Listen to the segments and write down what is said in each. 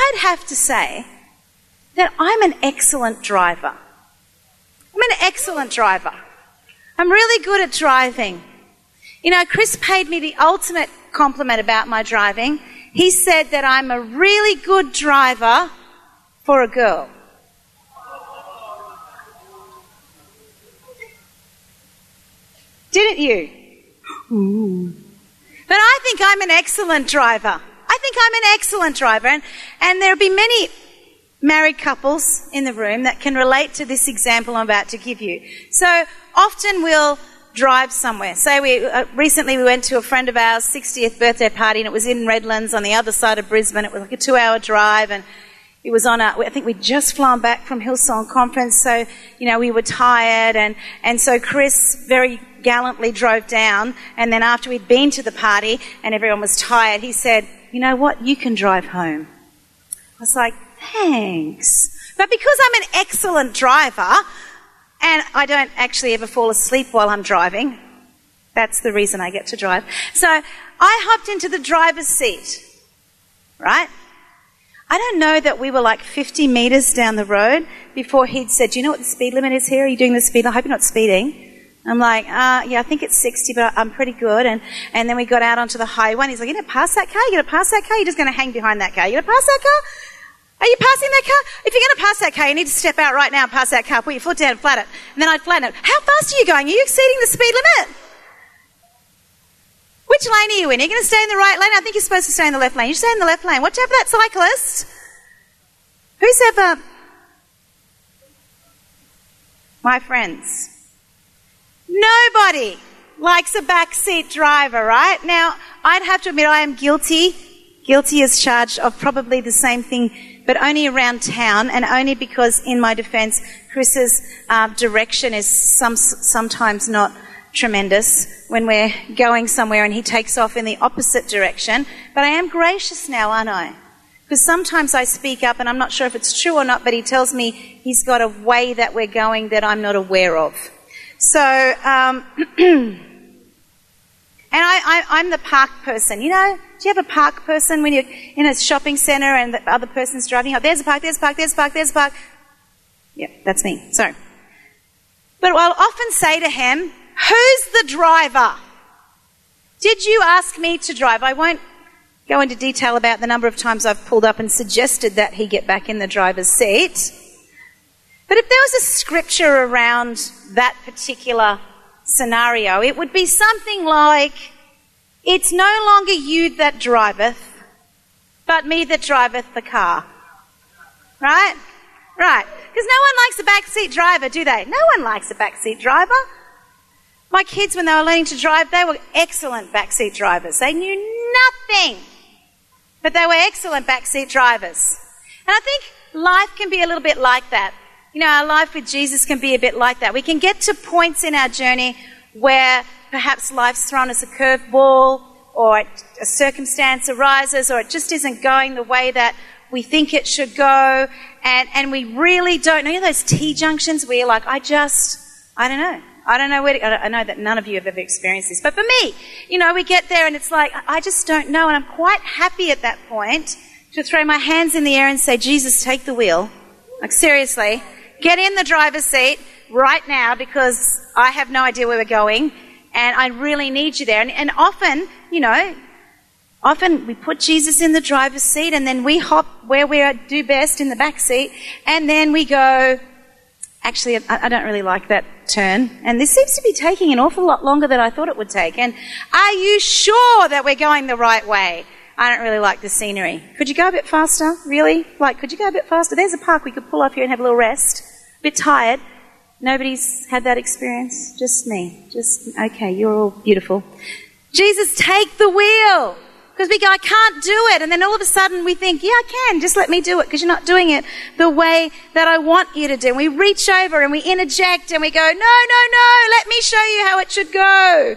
I'd have to say that I'm an excellent driver. I'm an excellent driver. I'm really good at driving. You know, Chris paid me the ultimate compliment about my driving. He said that I'm a really good driver for a girl. Didn't you? Ooh. But I think I'm an excellent driver. Think I'm an excellent driver. And, and there'll be many married couples in the room that can relate to this example I'm about to give you. So often we'll drive somewhere. Say we uh, recently we went to a friend of ours' 60th birthday party, and it was in Redlands on the other side of Brisbane. It was like a two-hour drive, and it was on a. I think we'd just flown back from Hillsong conference, so you know we were tired, and and so Chris very gallantly drove down, and then after we'd been to the party and everyone was tired, he said, "You know what? You can drive home." I was like, "Thanks." But because I'm an excellent driver, and I don't actually ever fall asleep while I'm driving. That's the reason I get to drive. So I hopped into the driver's seat, right? I don't know that we were like 50 metres down the road before he'd said, Do you know what the speed limit is here? Are you doing the speed? I hope you're not speeding. I'm like, uh, yeah, I think it's 60, but I'm pretty good. And, and then we got out onto the highway and he's like, you're going to pass that car? You're going to pass that car? You're just going to hang behind that car? You're going to pass that car? Are you passing that car? If you're going to pass that car, you need to step out right now and pass that car. Put your foot down, flat it. And then I'd flatten it. How fast are you going? Are you exceeding the speed limit? Which lane are you in? Are you going to stay in the right lane? I think you're supposed to stay in the left lane. You stay in the left lane. Watch out for that cyclist. Who's ever. My friends. Nobody likes a backseat driver, right? Now, I'd have to admit I am guilty guilty as charged of probably the same thing, but only around town, and only because, in my defence, Chris's uh, direction is some, sometimes not tremendous when we're going somewhere and he takes off in the opposite direction. But I am gracious now, aren't I? Because sometimes I speak up and I'm not sure if it's true or not, but he tells me he's got a way that we're going that I'm not aware of. So, um, and I, I, I'm the park person, you know? Do you have a park person when you're in a shopping centre and the other person's driving up? There's a park, there's a park, there's a park, there's a park. Yeah, that's me. Sorry. But I'll often say to him, Who's the driver? Did you ask me to drive? I won't go into detail about the number of times I've pulled up and suggested that he get back in the driver's seat. But if there was a scripture around that particular scenario, it would be something like, it's no longer you that driveth, but me that driveth the car. Right? Right. Because no one likes a backseat driver, do they? No one likes a backseat driver. My kids, when they were learning to drive, they were excellent backseat drivers. They knew nothing, but they were excellent backseat drivers. And I think life can be a little bit like that. You know, our life with Jesus can be a bit like that. We can get to points in our journey where perhaps life's thrown us a curveball or a circumstance arises or it just isn't going the way that we think it should go and, and we really don't know. You know those T junctions where you're like, I just, I don't know. I don't know where to, I know that none of you have ever experienced this, but for me, you know, we get there and it's like, I just don't know. And I'm quite happy at that point to throw my hands in the air and say, Jesus, take the wheel. Like seriously, get in the driver's seat right now because I have no idea where we're going and I really need you there. And, and often, you know, often we put Jesus in the driver's seat and then we hop where we do best in the back seat and then we go, actually, I, I don't really like that turn. And this seems to be taking an awful lot longer than I thought it would take. And are you sure that we're going the right way? I don't really like the scenery. Could you go a bit faster? Really? Like, could you go a bit faster? There's a park we could pull up here and have a little rest. Bit tired. Nobody's had that experience? Just me. Just, okay, you're all beautiful. Jesus, take the wheel. Because we go, I can't do it. And then all of a sudden we think, yeah, I can. Just let me do it because you're not doing it the way that I want you to do. And we reach over and we interject and we go, no, no, no, let me show you how it should go.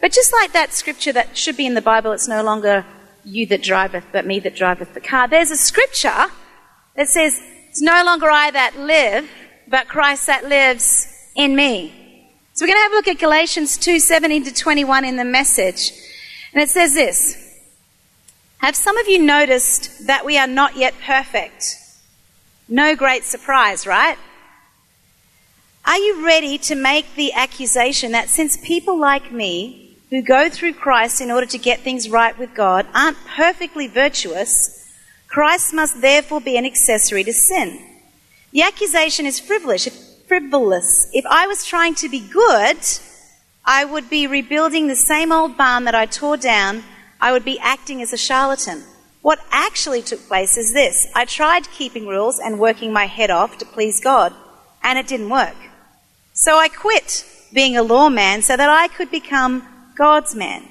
But just like that scripture that should be in the Bible, it's no longer you that driveth, but me that driveth the car. There's a scripture that says, it's no longer I that live, but Christ that lives in me. So we're going to have a look at Galatians 2 17 to 21 in the message. And it says this Have some of you noticed that we are not yet perfect? No great surprise, right? Are you ready to make the accusation that since people like me, who go through Christ in order to get things right with God, aren't perfectly virtuous, Christ must therefore be an accessory to sin? The accusation is frivolous. Frivolous. If I was trying to be good, I would be rebuilding the same old barn that I tore down. I would be acting as a charlatan. What actually took place is this I tried keeping rules and working my head off to please God, and it didn't work. So I quit being a lawman so that I could become God's man.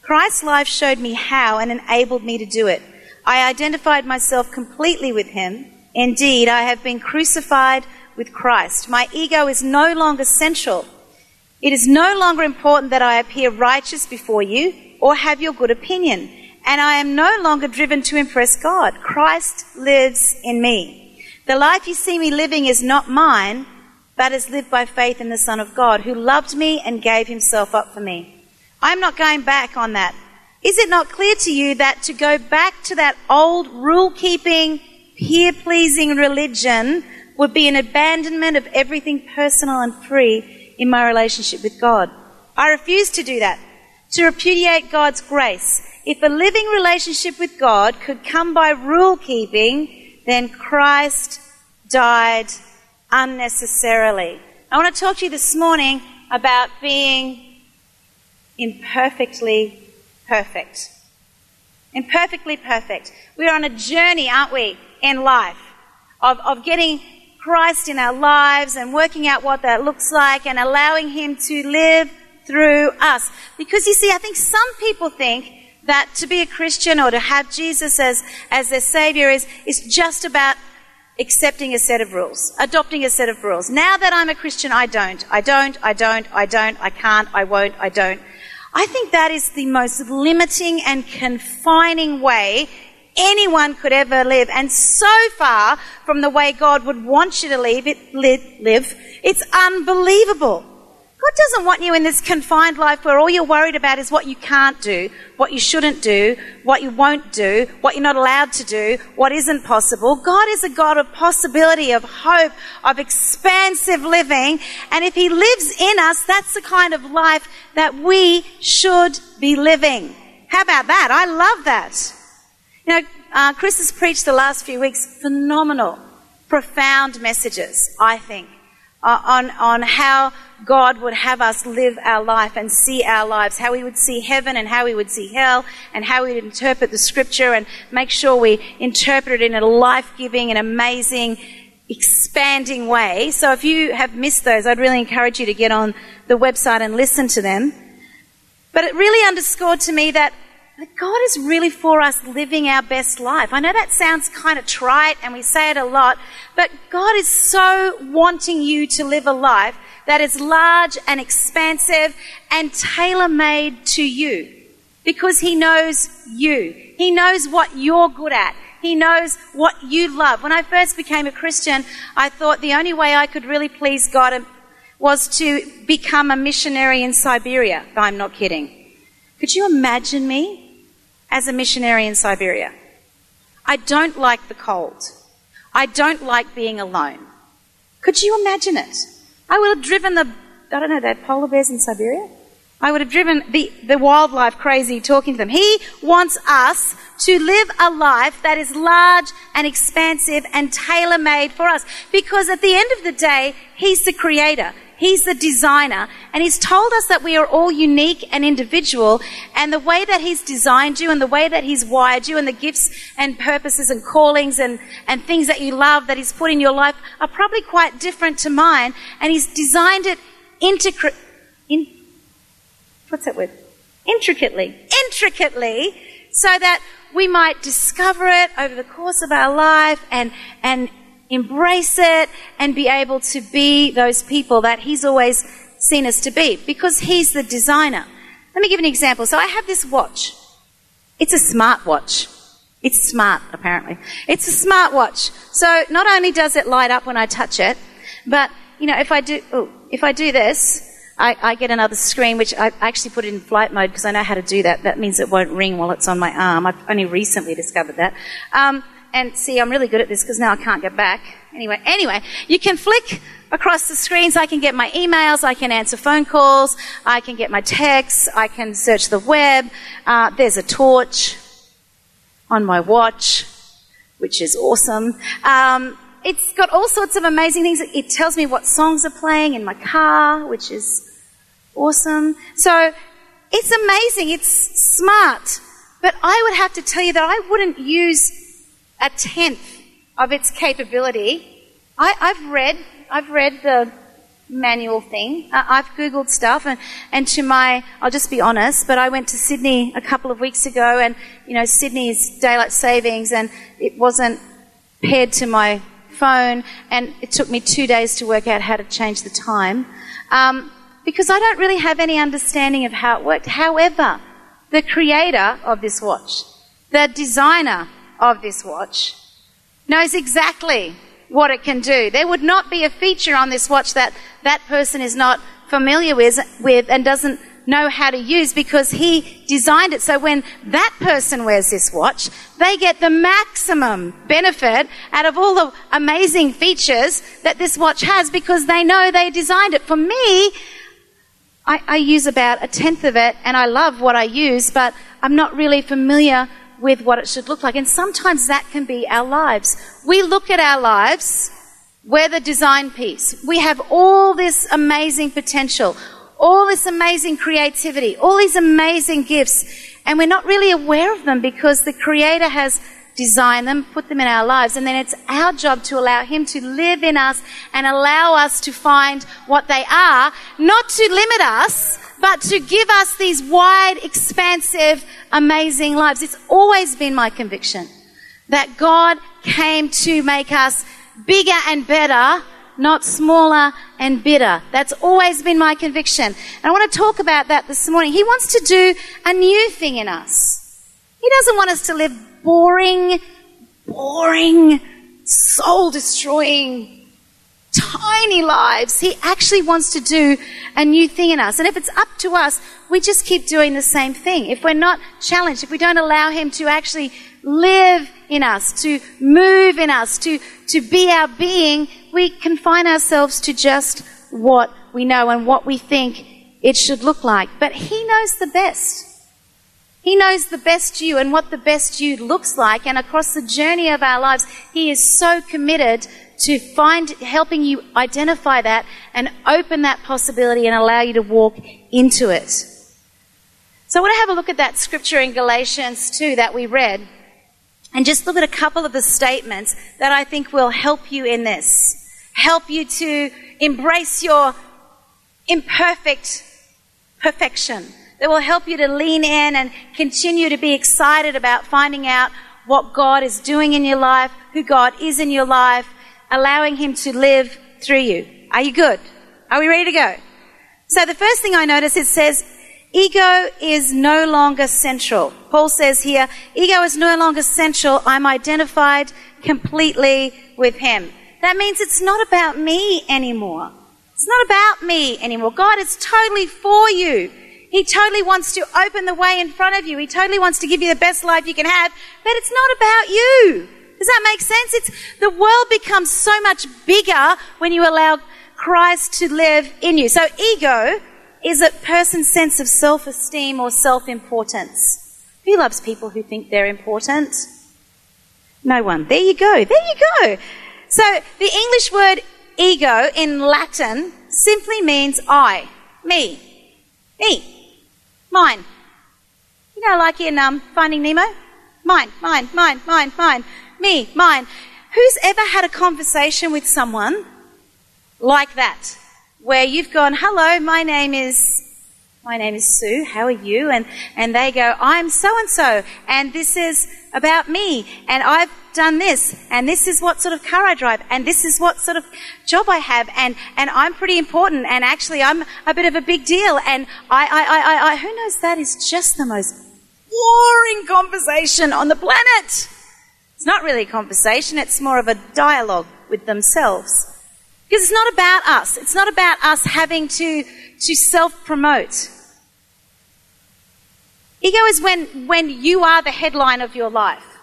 Christ's life showed me how and enabled me to do it. I identified myself completely with him. Indeed, I have been crucified with Christ. My ego is no longer central. It is no longer important that I appear righteous before you or have your good opinion and I am no longer driven to impress God. Christ lives in me. The life you see me living is not mine, but is lived by faith in the Son of God, who loved me and gave himself up for me. I'm not going back on that. Is it not clear to you that to go back to that old rule keeping, peer pleasing religion would be an abandonment of everything personal and free in my relationship with God? I refuse to do that. To repudiate God's grace if a living relationship with God could come by rule keeping, then Christ died unnecessarily. I want to talk to you this morning about being imperfectly perfect. Imperfectly perfect. We're on a journey, aren't we, in life of, of getting Christ in our lives and working out what that looks like and allowing Him to live through us. Because you see, I think some people think that to be a Christian or to have Jesus as, as their Savior is, is just about accepting a set of rules, adopting a set of rules. Now that I'm a Christian, I don't. I don't, I don't, I don't, I can't, I won't, I don't. I think that is the most limiting and confining way anyone could ever live. And so far from the way God would want you to live, it, live, it's unbelievable. God doesn't want you in this confined life where all you're worried about is what you can't do, what you shouldn't do, what you won't do, what you're not allowed to do, what isn't possible. God is a God of possibility, of hope, of expansive living. And if He lives in us, that's the kind of life that we should be living. How about that? I love that. You know, uh, Chris has preached the last few weeks phenomenal, profound messages, I think, uh, on, on how God would have us live our life and see our lives, how we would see heaven and how we would see hell, and how we would interpret the scripture and make sure we interpret it in a life giving and amazing, expanding way. So if you have missed those, I'd really encourage you to get on the website and listen to them. But it really underscored to me that God is really for us living our best life. I know that sounds kind of trite and we say it a lot, but God is so wanting you to live a life that is large and expansive and tailor made to you because He knows you. He knows what you're good at. He knows what you love. When I first became a Christian, I thought the only way I could really please God was to become a missionary in Siberia. I'm not kidding. Could you imagine me as a missionary in Siberia? I don't like the cold. I don't like being alone. Could you imagine it? I would have driven the, I don't know, that polar bears in Siberia. I would have driven the, the wildlife crazy talking to them. He wants us to live a life that is large and expansive and tailor made for us. Because at the end of the day, He's the creator. He's the designer and he's told us that we are all unique and individual and the way that he's designed you and the way that he's wired you and the gifts and purposes and callings and, and things that you love that he's put in your life are probably quite different to mine and he's designed it in, what's that word? Intricately. Intricately so that we might discover it over the course of our life and, and embrace it, and be able to be those people that He's always seen us to be because He's the designer. Let me give an example. So I have this watch. It's a smart watch. It's smart, apparently. It's a smart watch. So not only does it light up when I touch it, but you know, if I do, oh, if I do this, I, I get another screen, which I actually put it in flight mode because I know how to do that. That means it won't ring while it's on my arm. I've only recently discovered that. Um, and see, I'm really good at this because now I can't get back. Anyway, anyway, you can flick across the screens. I can get my emails. I can answer phone calls. I can get my texts. I can search the web. Uh, there's a torch on my watch, which is awesome. Um, it's got all sorts of amazing things. It tells me what songs are playing in my car, which is awesome. So it's amazing. It's smart. But I would have to tell you that I wouldn't use a tenth of its capability. I, have read, I've read the manual thing. I've Googled stuff and, and to my, I'll just be honest, but I went to Sydney a couple of weeks ago and, you know, Sydney's daylight savings and it wasn't paired to my phone, and it took me two days to work out how to change the time um, because I don't really have any understanding of how it worked. However, the creator of this watch, the designer of this watch, knows exactly what it can do. There would not be a feature on this watch that that person is not familiar with, with and doesn't know how to use because he designed it so when that person wears this watch, they get the maximum benefit out of all the amazing features that this watch has because they know they designed it. For me, I, I use about a tenth of it and I love what I use, but I'm not really familiar with what it should look like. And sometimes that can be our lives. We look at our lives, we're the design piece. We have all this amazing potential all this amazing creativity, all these amazing gifts, and we're not really aware of them because the Creator has designed them, put them in our lives, and then it's our job to allow Him to live in us and allow us to find what they are, not to limit us, but to give us these wide, expansive, amazing lives. It's always been my conviction that God came to make us bigger and better not smaller and bitter. That's always been my conviction. And I want to talk about that this morning. He wants to do a new thing in us. He doesn't want us to live boring, boring, soul destroying, tiny lives. He actually wants to do a new thing in us. And if it's up to us, we just keep doing the same thing. If we're not challenged, if we don't allow Him to actually live in us, to move in us, to, to be our being, we confine ourselves to just what we know and what we think it should look like. But He knows the best. He knows the best you and what the best you looks like. And across the journey of our lives, He is so committed to find, helping you identify that and open that possibility and allow you to walk into it. So I want to have a look at that scripture in Galatians 2 that we read and just look at a couple of the statements that I think will help you in this. Help you to embrace your imperfect perfection. That will help you to lean in and continue to be excited about finding out what God is doing in your life, who God is in your life, allowing Him to live through you. Are you good? Are we ready to go? So the first thing I notice it says, Ego is no longer central. Paul says here, ego is no longer central. I'm identified completely with him. That means it's not about me anymore. It's not about me anymore. God is totally for you. He totally wants to open the way in front of you. He totally wants to give you the best life you can have, but it's not about you. Does that make sense? It's, the world becomes so much bigger when you allow Christ to live in you. So ego is a person's sense of self-esteem or self-importance. Who loves people who think they're important? No one. There you go. There you go. So the English word ego in Latin simply means I, me, me, mine. You know, like in um, Finding Nemo? Mine, mine, mine, mine, mine, me, mine. Who's ever had a conversation with someone like that? where you've gone, hello, my name is, my name is Sue, how are you? And, and they go, I'm so and so, and this is about me, and I've done this, and this is what sort of car I drive, and this is what sort of job I have, and, and I'm pretty important, and actually I'm a bit of a big deal, and I, I, I, I, who knows that is just the most boring conversation on the planet. It's not really a conversation, it's more of a dialogue with themselves. Because it's not about us. It's not about us having to, to self promote. Ego is when, when you are the headline of your life.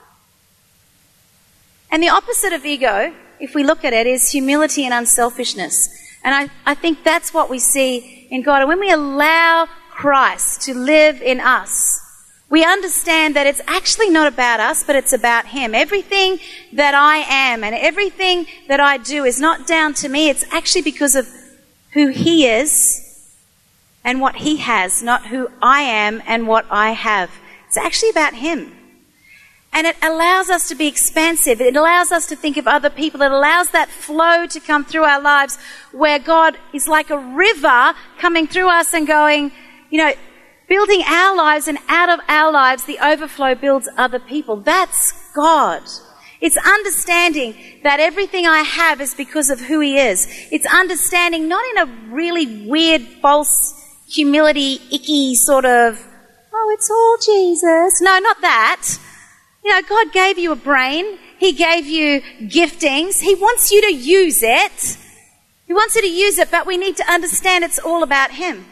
And the opposite of ego, if we look at it, is humility and unselfishness. And I, I think that's what we see in God. And when we allow Christ to live in us, we understand that it's actually not about us, but it's about Him. Everything that I am and everything that I do is not down to me. It's actually because of who He is and what He has, not who I am and what I have. It's actually about Him. And it allows us to be expansive. It allows us to think of other people. It allows that flow to come through our lives where God is like a river coming through us and going, you know, building our lives and out of our lives, the overflow builds other people. That's God. It's understanding that everything I have is because of who He is. It's understanding not in a really weird, false, humility, icky sort of, oh, it's all Jesus. No, not that. You know, God gave you a brain. He gave you giftings. He wants you to use it. He wants you to use it, but we need to understand it's all about Him.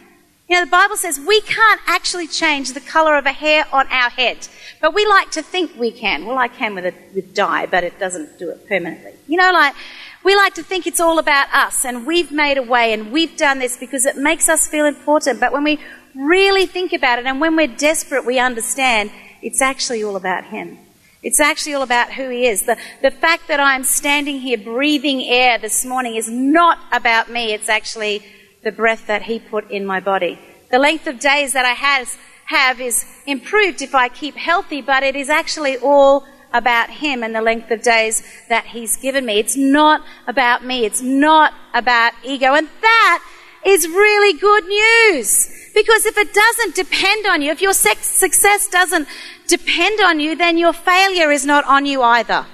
You know, the Bible says we can't actually change the color of a hair on our head, but we like to think we can. Well, I can with, a, with dye, but it doesn't do it permanently. You know, like, we like to think it's all about us and we've made a way and we've done this because it makes us feel important. But when we really think about it and when we're desperate, we understand it's actually all about Him. It's actually all about who He is. The, the fact that I'm standing here breathing air this morning is not about me. It's actually the breath that He put in my body. The length of days that I has, have is improved if I keep healthy, but it is actually all about Him and the length of days that He's given me. It's not about me. It's not about ego. And that is really good news. Because if it doesn't depend on you, if your success doesn't depend on you, then your failure is not on you either.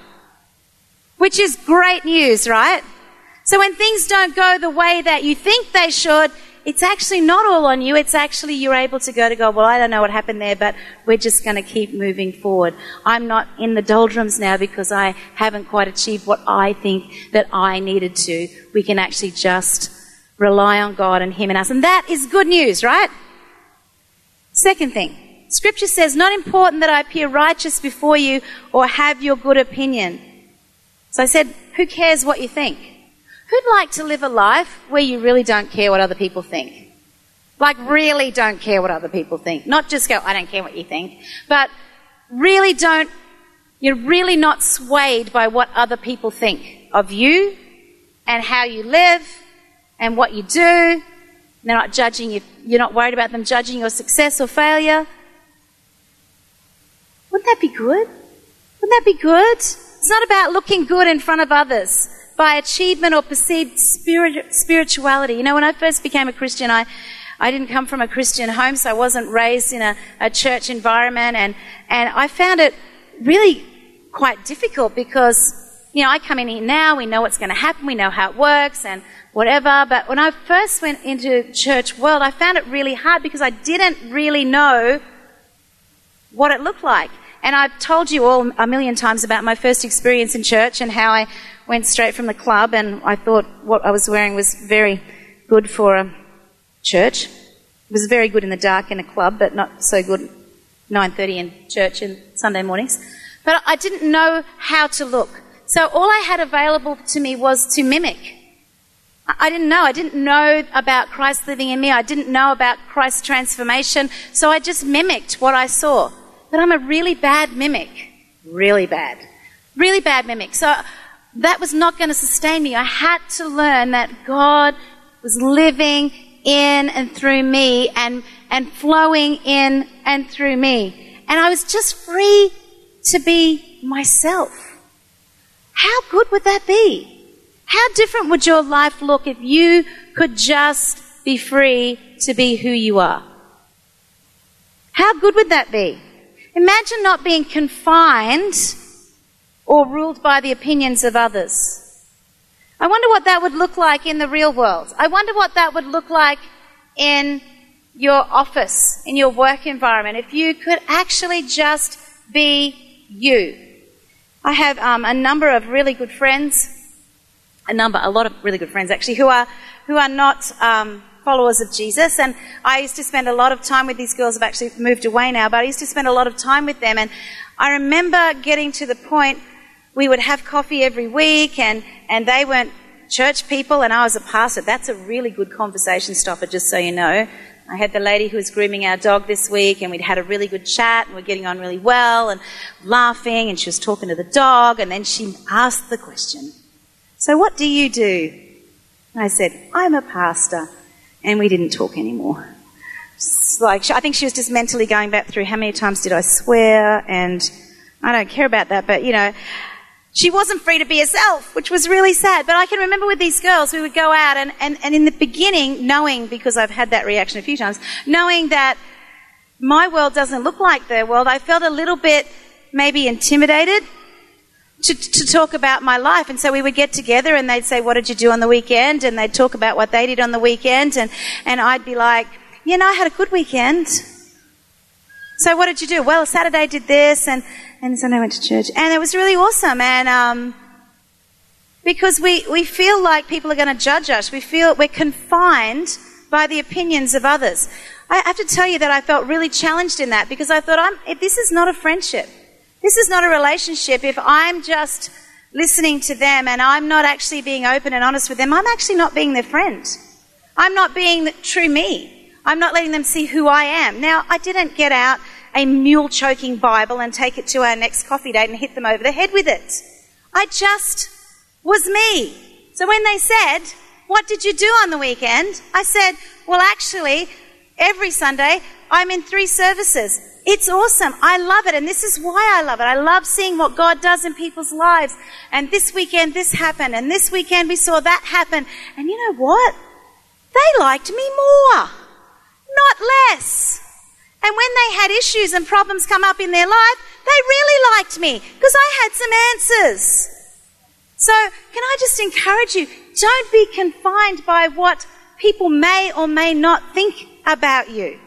Which is great news, right? So when things don't go the way that you think they should, it's actually not all on you. It's actually you're able to go to God, well, I don't know what happened there, but we're just going to keep moving forward. I'm not in the doldrums now because I haven't quite achieved what I think that I needed to. We can actually just rely on God and Him and us. And that is good news, right? Second thing. Scripture says, not important that I appear righteous before you or have your good opinion. So I said, who cares what you think? Who'd like to live a life where you really don't care what other people think? Like, really don't care what other people think. Not just go, I don't care what you think, but really don't, you're really not swayed by what other people think of you and how you live and what you do. They're not judging you, you're not worried about them judging your success or failure. Wouldn't that be good? Wouldn't that be good? It's not about looking good in front of others by achievement or perceived spirit, spirituality. You know, when I first became a Christian, I, I didn't come from a Christian home, so I wasn't raised in a, a church environment, and, and I found it really quite difficult because, you know, I come in here now, we know what's going to happen, we know how it works, and whatever, but when I first went into church world, I found it really hard because I didn't really know what it looked like. And I've told you all a million times about my first experience in church and how I went straight from the club and I thought what I was wearing was very good for a church. It was very good in the dark in a club, but not so good 9.30 in church and Sunday mornings. But I didn't know how to look. So all I had available to me was to mimic. I didn't know. I didn't know about Christ living in me. I didn't know about Christ's transformation. So I just mimicked what I saw that I'm a really bad mimic. Really bad. Really bad mimic. So that was not going to sustain me. I had to learn that God was living in and through me and, and flowing in and through me. And I was just free to be myself. How good would that be? How different would your life look if you could just be free to be who you are? How good would that be? Imagine not being confined or ruled by the opinions of others. I wonder what that would look like in the real world. I wonder what that would look like in your office, in your work environment, if you could actually just be you. I have um, a number of really good friends a number, a lot of really good friends actually, who are, who are not, um, followers of Jesus. And I used to spend a lot of time with these girls. I've actually moved away now, but I used to spend a lot of time with them. And I remember getting to the point we would have coffee every week, and and they weren't church people, and I was a pastor. That's a really good conversation stopper, just so you know. I had the lady who was grooming our dog this week, and we'd had a really good chat, and we're getting on really well, and laughing, and she was talking to the dog, and then she asked the question, So, what do you do? And I said, I'm a pastor. And we didn't talk anymore. like, I think she was just mentally going back through how many times did I swear, and I don't care about that, but you know, she wasn't free to be herself, which was really sad. But I can remember with these girls, we would go out and, and, and in the beginning, knowing, because I've had that reaction a few times, knowing that my world doesn't look like their world, I felt a little bit maybe intimidated to, to talk about my life. And so we would get together and they'd say, what did you do on the weekend? And they'd talk about what they did on the weekend. And, and I'd be like, you know, I had a good weekend. So what did you do? Well, Saturday did this and, and Sunday I went to church. And it was really awesome. And, um, because we, we feel like people are going to judge us. We feel we're confined by the opinions of others. I have to tell you that I felt really challenged in that because I thought, I'm, this is not a friendship. This is not a relationship. If I'm just listening to them and I'm not actually being open and honest with them, I'm actually not being their friend. I'm not being the true me. I'm not letting them see who I am. Now, I didn't get out a mule choking Bible and take it to our next coffee date and hit them over the head with it. I just was me. So when they said, What did you do on the weekend? I said, Well, actually, every Sunday I'm in three services. It's awesome. I love it. And this is why I love it. I love seeing what God does in people's lives. And this weekend this happened. And this weekend we saw that happen. And you know what? They liked me more not less. And when they had issues and problems come up in their life, they really liked me because I had some answers. So, can I just encourage you? Don't be confined by what people may or may not think about you.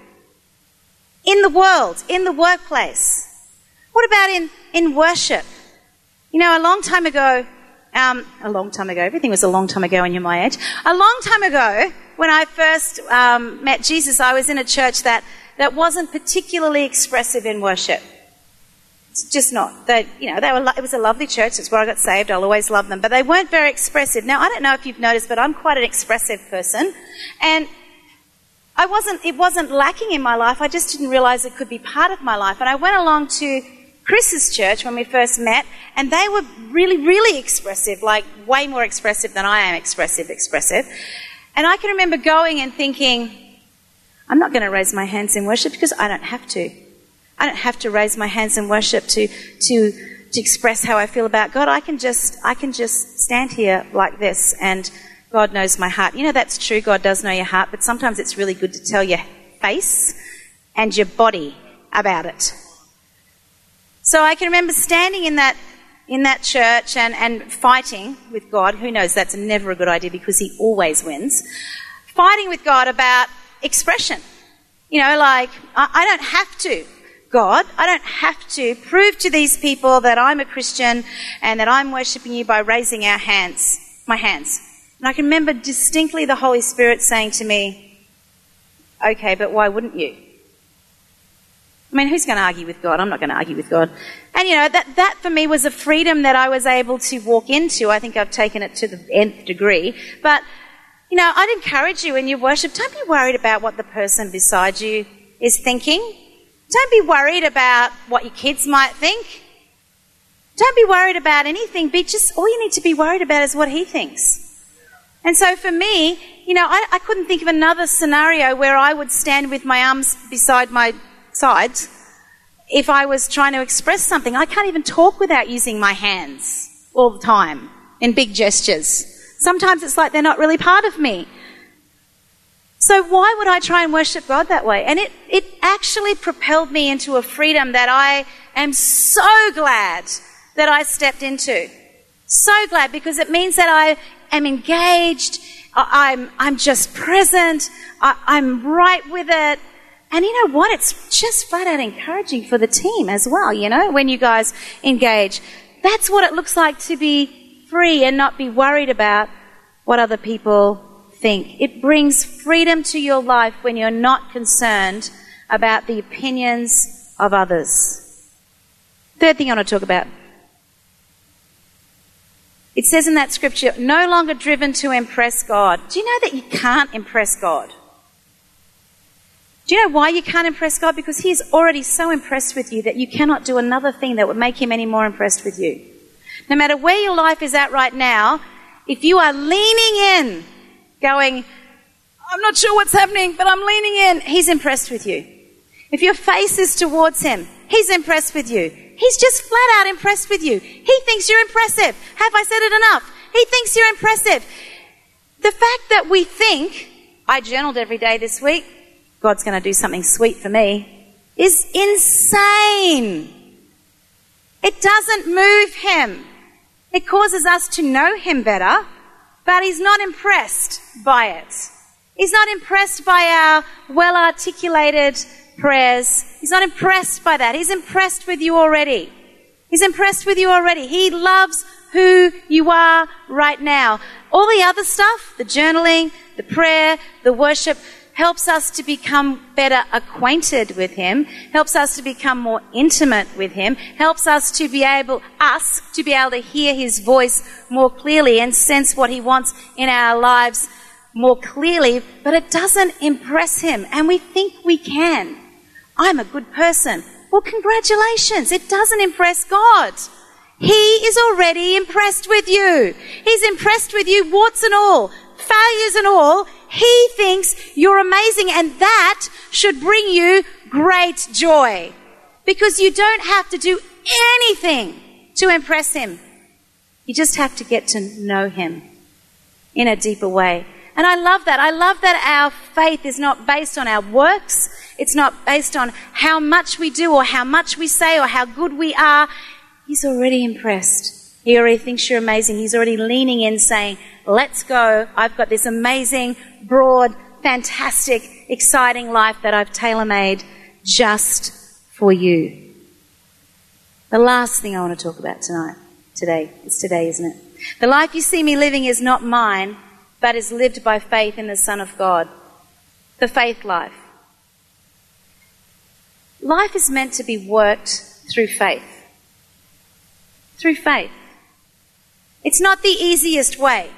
In the world, in the workplace. What about in, in worship? You know, a long time ago, um, a long time ago, everything was a long time ago when you're my age. A long time ago, when I first um, met Jesus, I was in a church that, that wasn't particularly expressive in worship. It's just not. They, you know, they were. It was a lovely church. It's where I got saved. I'll always love them, but they weren't very expressive. Now, I don't know if you've noticed, but I'm quite an expressive person, and I wasn't. It wasn't lacking in my life. I just didn't realize it could be part of my life. And I went along to Chris's church when we first met, and they were really, really expressive, like way more expressive than I am expressive, expressive. And I can remember going and thinking, I'm not going to raise my hands in worship because I don't have to. I don't have to raise my hands in worship to, to, to express how I feel about God. I can just, I can just stand here like this and God knows my heart. You know, that's true. God does know your heart, but sometimes it's really good to tell your face and your body about it. So I can remember standing in that in that church and, and fighting with God. Who knows? That's never a good idea because He always wins. Fighting with God about expression. You know, like, I, I don't have to. God, I don't have to prove to these people that I'm a Christian and that I'm worshipping you by raising our hands, my hands. And I can remember distinctly the Holy Spirit saying to me, okay, but why wouldn't you? I mean, who's going to argue with God? I'm not going to argue with God. And you know, that, that for me was a freedom that I was able to walk into. I think I've taken it to the nth degree. But, you know, I'd encourage you in your worship, don't be worried about what the person beside you is thinking. Don't be worried about what your kids might think. Don't be worried about anything. Be just, all you need to be worried about is what he thinks. And so for me, you know, I, I couldn't think of another scenario where I would stand with my arms beside my sides if I was trying to express something. I can't even talk without using my hands all the time in big gestures. Sometimes it's like they're not really part of me. So why would I try and worship God that way? And it, it actually propelled me into a freedom that I am so glad that I stepped into. So glad because it means that I am engaged. I'm, I'm just present. I, I'm right with it. And you know what? It's just flat out encouraging for the team as well, you know, when you guys engage. That's what it looks like to be free and not be worried about what other people think. It brings freedom to your life when you're not concerned about the opinions of others. Third thing I want to talk about. It says in that scripture, no longer driven to impress God. Do you know that you can't impress God? Do you know why you can't impress God? Because He's already so impressed with you that you cannot do another thing that would make Him any more impressed with you. No matter where your life is at right now, if you are leaning in, going, I'm not sure what's happening, but I'm leaning in, He's impressed with you. If your face is towards Him, He's impressed with you. He's just flat out impressed with you. He thinks you're impressive. Have I said it enough? He thinks you're impressive. The fact that we think, I journaled every day this week, God's going to do something sweet for me, is insane. It doesn't move him. It causes us to know him better, but he's not impressed by it. He's not impressed by our well articulated prayers. He's not impressed by that. He's impressed with you already. He's impressed with you already. He loves who you are right now. All the other stuff, the journaling, the prayer, the worship, helps us to become better acquainted with Him, helps us to become more intimate with Him, helps us to be able, us, to be able to hear His voice more clearly and sense what He wants in our lives more clearly, but it doesn't impress Him. And we think we can. I'm a good person. Well, congratulations. It doesn't impress God. He is already impressed with you. He's impressed with you, warts and all, failures and all. He thinks you're amazing, and that should bring you great joy. Because you don't have to do anything to impress Him. You just have to get to know Him in a deeper way. And I love that. I love that our faith is not based on our works. It's not based on how much we do or how much we say or how good we are. He's already impressed. He already thinks you're amazing. He's already leaning in saying, let's go. I've got this amazing, broad, fantastic, exciting life that I've tailor made just for you. The last thing I want to talk about tonight, today, is today, isn't it? The life you see me living is not mine, but is lived by faith in the Son of God. The faith life. Life is meant to be worked through faith. Through faith. It's not the easiest way,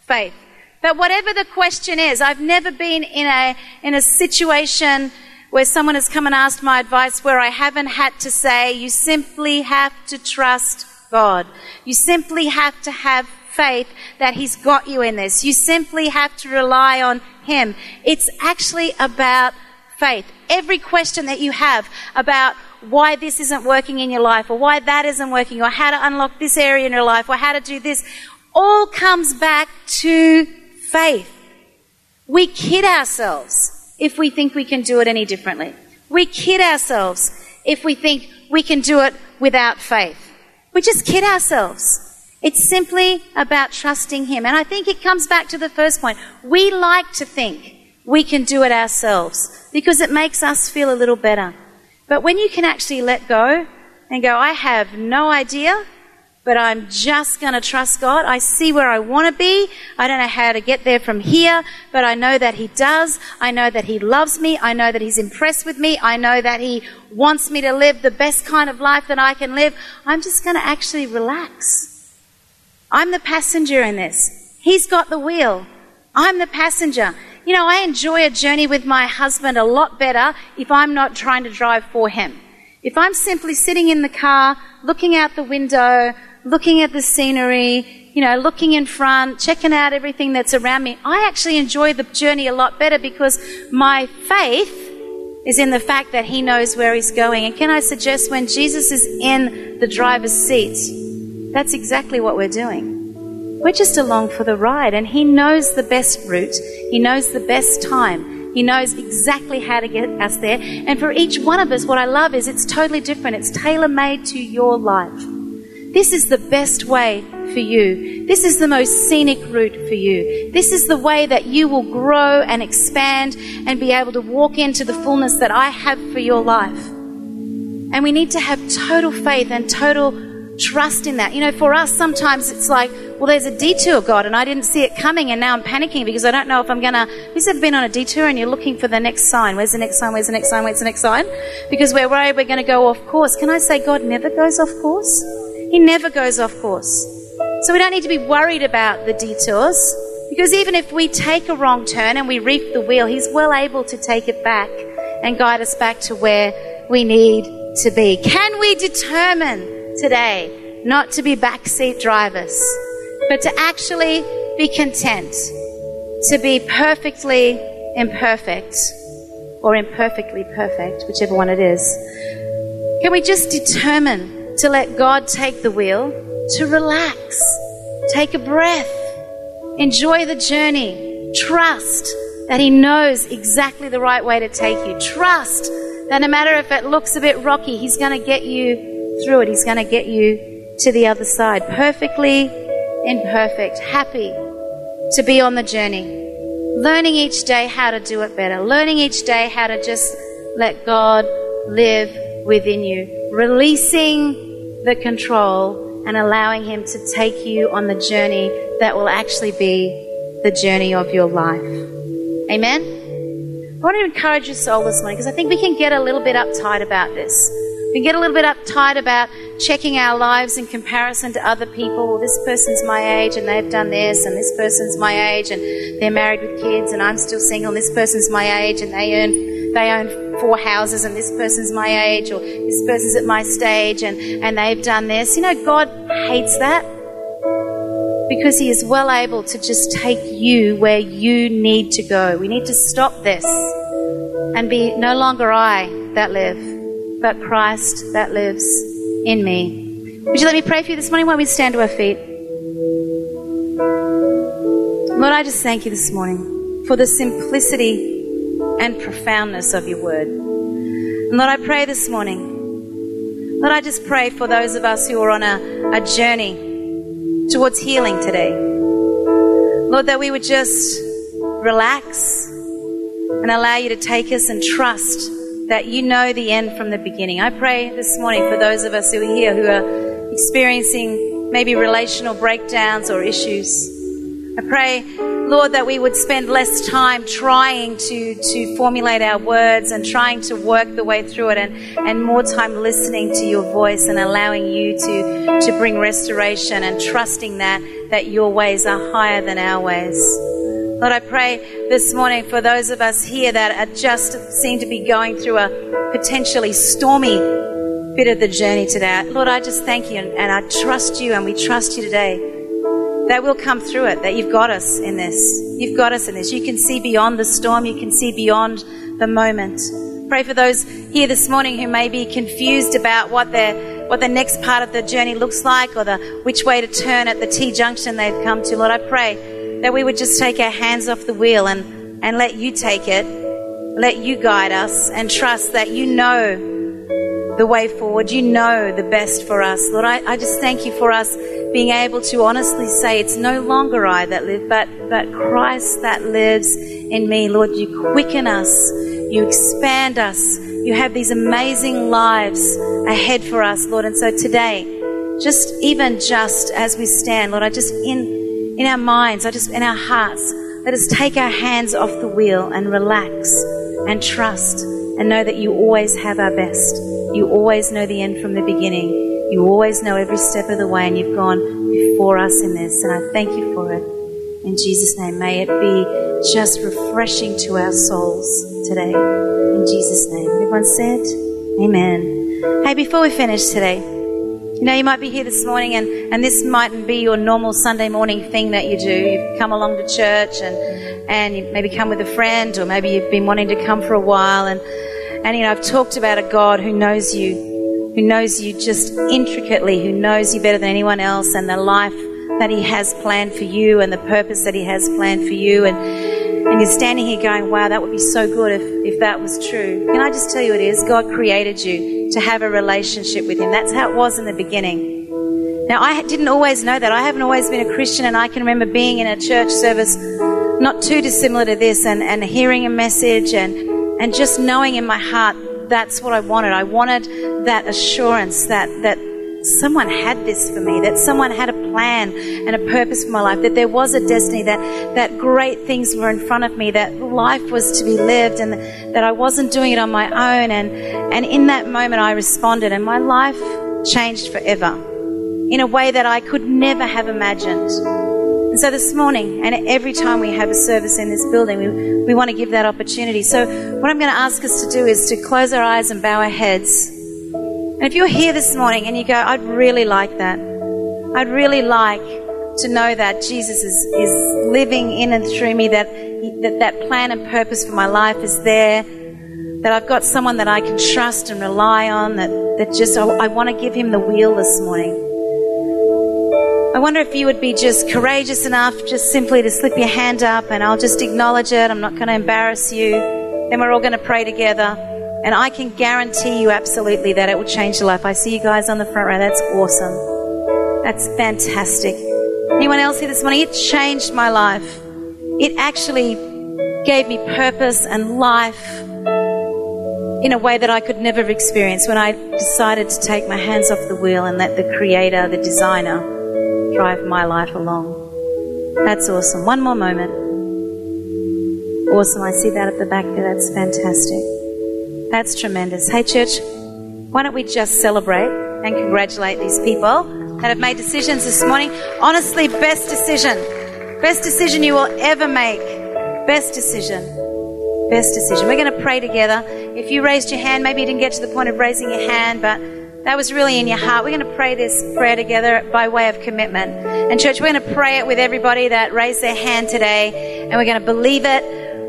faith. But whatever the question is, I've never been in a, in a situation where someone has come and asked my advice where I haven't had to say, you simply have to trust God. You simply have to have faith that He's got you in this. You simply have to rely on Him. It's actually about faith. Every question that you have about why this isn't working in your life or why that isn't working or how to unlock this area in your life or how to do this all comes back to faith. We kid ourselves if we think we can do it any differently. We kid ourselves if we think we can do it without faith. We just kid ourselves. It's simply about trusting Him. And I think it comes back to the first point. We like to think we can do it ourselves because it makes us feel a little better. But when you can actually let go and go, I have no idea, but I'm just going to trust God. I see where I want to be. I don't know how to get there from here, but I know that He does. I know that He loves me. I know that He's impressed with me. I know that He wants me to live the best kind of life that I can live. I'm just going to actually relax. I'm the passenger in this. He's got the wheel. I'm the passenger. You know, I enjoy a journey with my husband a lot better if I'm not trying to drive for him. If I'm simply sitting in the car, looking out the window, looking at the scenery, you know, looking in front, checking out everything that's around me, I actually enjoy the journey a lot better because my faith is in the fact that he knows where he's going. And can I suggest when Jesus is in the driver's seat, that's exactly what we're doing. We're just along for the ride, and He knows the best route. He knows the best time. He knows exactly how to get us there. And for each one of us, what I love is it's totally different. It's tailor made to your life. This is the best way for you. This is the most scenic route for you. This is the way that you will grow and expand and be able to walk into the fullness that I have for your life. And we need to have total faith and total trust in that. You know, for us, sometimes it's like, well, there's a detour, God, and I didn't see it coming, and now I'm panicking because I don't know if I'm going to. Who's ever been on a detour and you're looking for the next sign? Where's the next sign? Where's the next sign? Where's the next sign? Because we're worried we're going to go off course. Can I say God never goes off course? He never goes off course. So we don't need to be worried about the detours. Because even if we take a wrong turn and we reef the wheel, He's well able to take it back and guide us back to where we need to be. Can we determine today not to be backseat drivers, but to actually be content, to be perfectly imperfect or imperfectly perfect, whichever one it is? Can we just determine to let God take the wheel, to relax, take a breath, enjoy the journey, trust that He knows exactly the right way to take you, trust that no matter if it looks a bit rocky, He's going to get you through it. He's going to get you to the other side. Perfectly imperfect, happy to be on the journey. Learning each day how to do it better. Learning each day how to just let God live within you. Releasing the control and allowing Him to take you on the journey that will actually be the journey of your life. Amen? I want to encourage your soul this morning because I think we can get a little bit uptight about this. We get a little bit uptight about checking our lives in comparison to other people. Well, this person's my age and they've done this, and this person's my age and they're married with kids, and I'm still single. And this person's my age and they earn they own four houses, and this person's my age, or this person's at my stage and, and they've done this. You know, God hates that because He is well able to just take you where you need to go. We need to stop this and be no longer I that live, but Christ that lives in me. Would you let me pray for you this morning while we stand to our feet? Lord, I just thank you this morning for the simplicity and profoundness of your word. And Lord, I pray this morning, Lord, I just pray for those of us who are on a, a journey towards healing today. Lord, that we would just relax and allow you to take us and trust that you know the end from the beginning. I pray this morning for those of us who are here who are experiencing maybe relational breakdowns or issues. I pray, Lord, that we would spend less time trying to, to formulate our words and trying to work the way through it and, and more time listening to your voice and allowing you to, to bring restoration and trusting that, that your ways are higher than our ways. Lord, I pray this morning for those of us here that are just seem to be going through a potentially stormy bit of the journey today. Lord, I just thank you and, and I trust you and we trust you today that we'll come through it, that you've got us in this. You've got us in this. You can see beyond the storm, you can see beyond the moment. Pray for those here this morning who may be confused about what their what the next part of the journey looks like or the which way to turn at the T junction they've come to. Lord, I pray that we would just take our hands off the wheel and, and let you take it, let you guide us, and trust that you know the way forward. You know the best for us. Lord, I, I just thank you for us being able to honestly say, It's no longer I that live, but, but Christ that lives in me. Lord, you quicken us, you expand us, you have these amazing lives ahead for us, Lord. And so today, just even just as we stand, Lord, I just in in our minds, I just in our hearts, let us take our hands off the wheel and relax and trust and know that you always have our best. You always know the end from the beginning. You always know every step of the way, and you've gone before us in this. And I thank you for it. In Jesus' name, may it be just refreshing to our souls today. In Jesus' name. Everyone said, Amen. Hey, before we finish today, you know, you might be here this morning and, and this mightn't be your normal Sunday morning thing that you do. You've come along to church and, and you maybe come with a friend or maybe you've been wanting to come for a while and, and you know, I've talked about a God who knows you who knows you just intricately, who knows you better than anyone else, and the life that He has planned for you and the purpose that He has planned for you. And, and you're standing here going, wow, that would be so good if, if that was true. Can I just tell you it is? God created you to have a relationship with Him. That's how it was in the beginning. Now, I didn't always know that. I haven't always been a Christian, and I can remember being in a church service not too dissimilar to this and, and hearing a message and, and just knowing in my heart that's what I wanted. I wanted that assurance, that, that someone had this for me, that someone had a plan and a purpose for my life, that there was a destiny, that, that great things were in front of me, that life was to be lived and that I wasn't doing it on my own. And, and in that moment, I responded and my life changed forever in a way that I could never have imagined. And so this morning, and every time we have a service in this building, we, we want to give that opportunity. So, what I'm going to ask us to do is to close our eyes and bow our heads. And if you're here this morning and you go, I'd really like that, I'd really like to know that Jesus is, is living in and through me, that, that that plan and purpose for my life is there, that I've got someone that I can trust and rely on, that, that just, I, I want to give him the wheel this morning. I wonder if you would be just courageous enough just simply to slip your hand up and I'll just acknowledge it. I'm not going to embarrass you. Then we're all going to pray together. And I can guarantee you absolutely that it will change your life. I see you guys on the front row. That's awesome. That's fantastic. Anyone else here this morning? It changed my life. It actually gave me purpose and life in a way that I could never have experienced when I decided to take my hands off the wheel and let the creator, the designer, drive my life along. That's awesome. One more moment. Awesome. I see that at the back there. That's fantastic. That's tremendous. Hey, church, why don't we just celebrate and congratulate these people that have made decisions this morning? Honestly, best decision. Best decision you will ever make. Best decision. Best decision. We're going to pray together. If you raised your hand, maybe you didn't get to the point of raising your hand, but that was really in your heart. We're going to pray this prayer together by way of commitment. And, church, we're going to pray it with everybody that raised their hand today, and we're going to believe it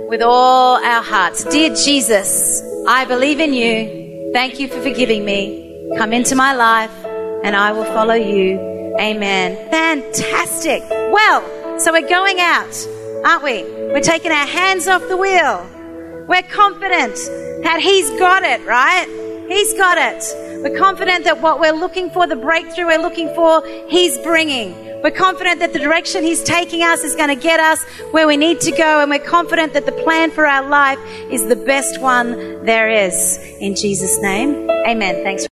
with all our hearts. Dear Jesus, I believe in you. Thank you for forgiving me. Come into my life, and I will follow you. Amen. Fantastic. Well, so we're going out, aren't we? We're taking our hands off the wheel. We're confident that He's got it, right? He's got it. We're confident that what we're looking for, the breakthrough we're looking for, He's bringing. We're confident that the direction He's taking us is going to get us where we need to go, and we're confident that the plan for our life is the best one there is. In Jesus' name, amen. Thanks.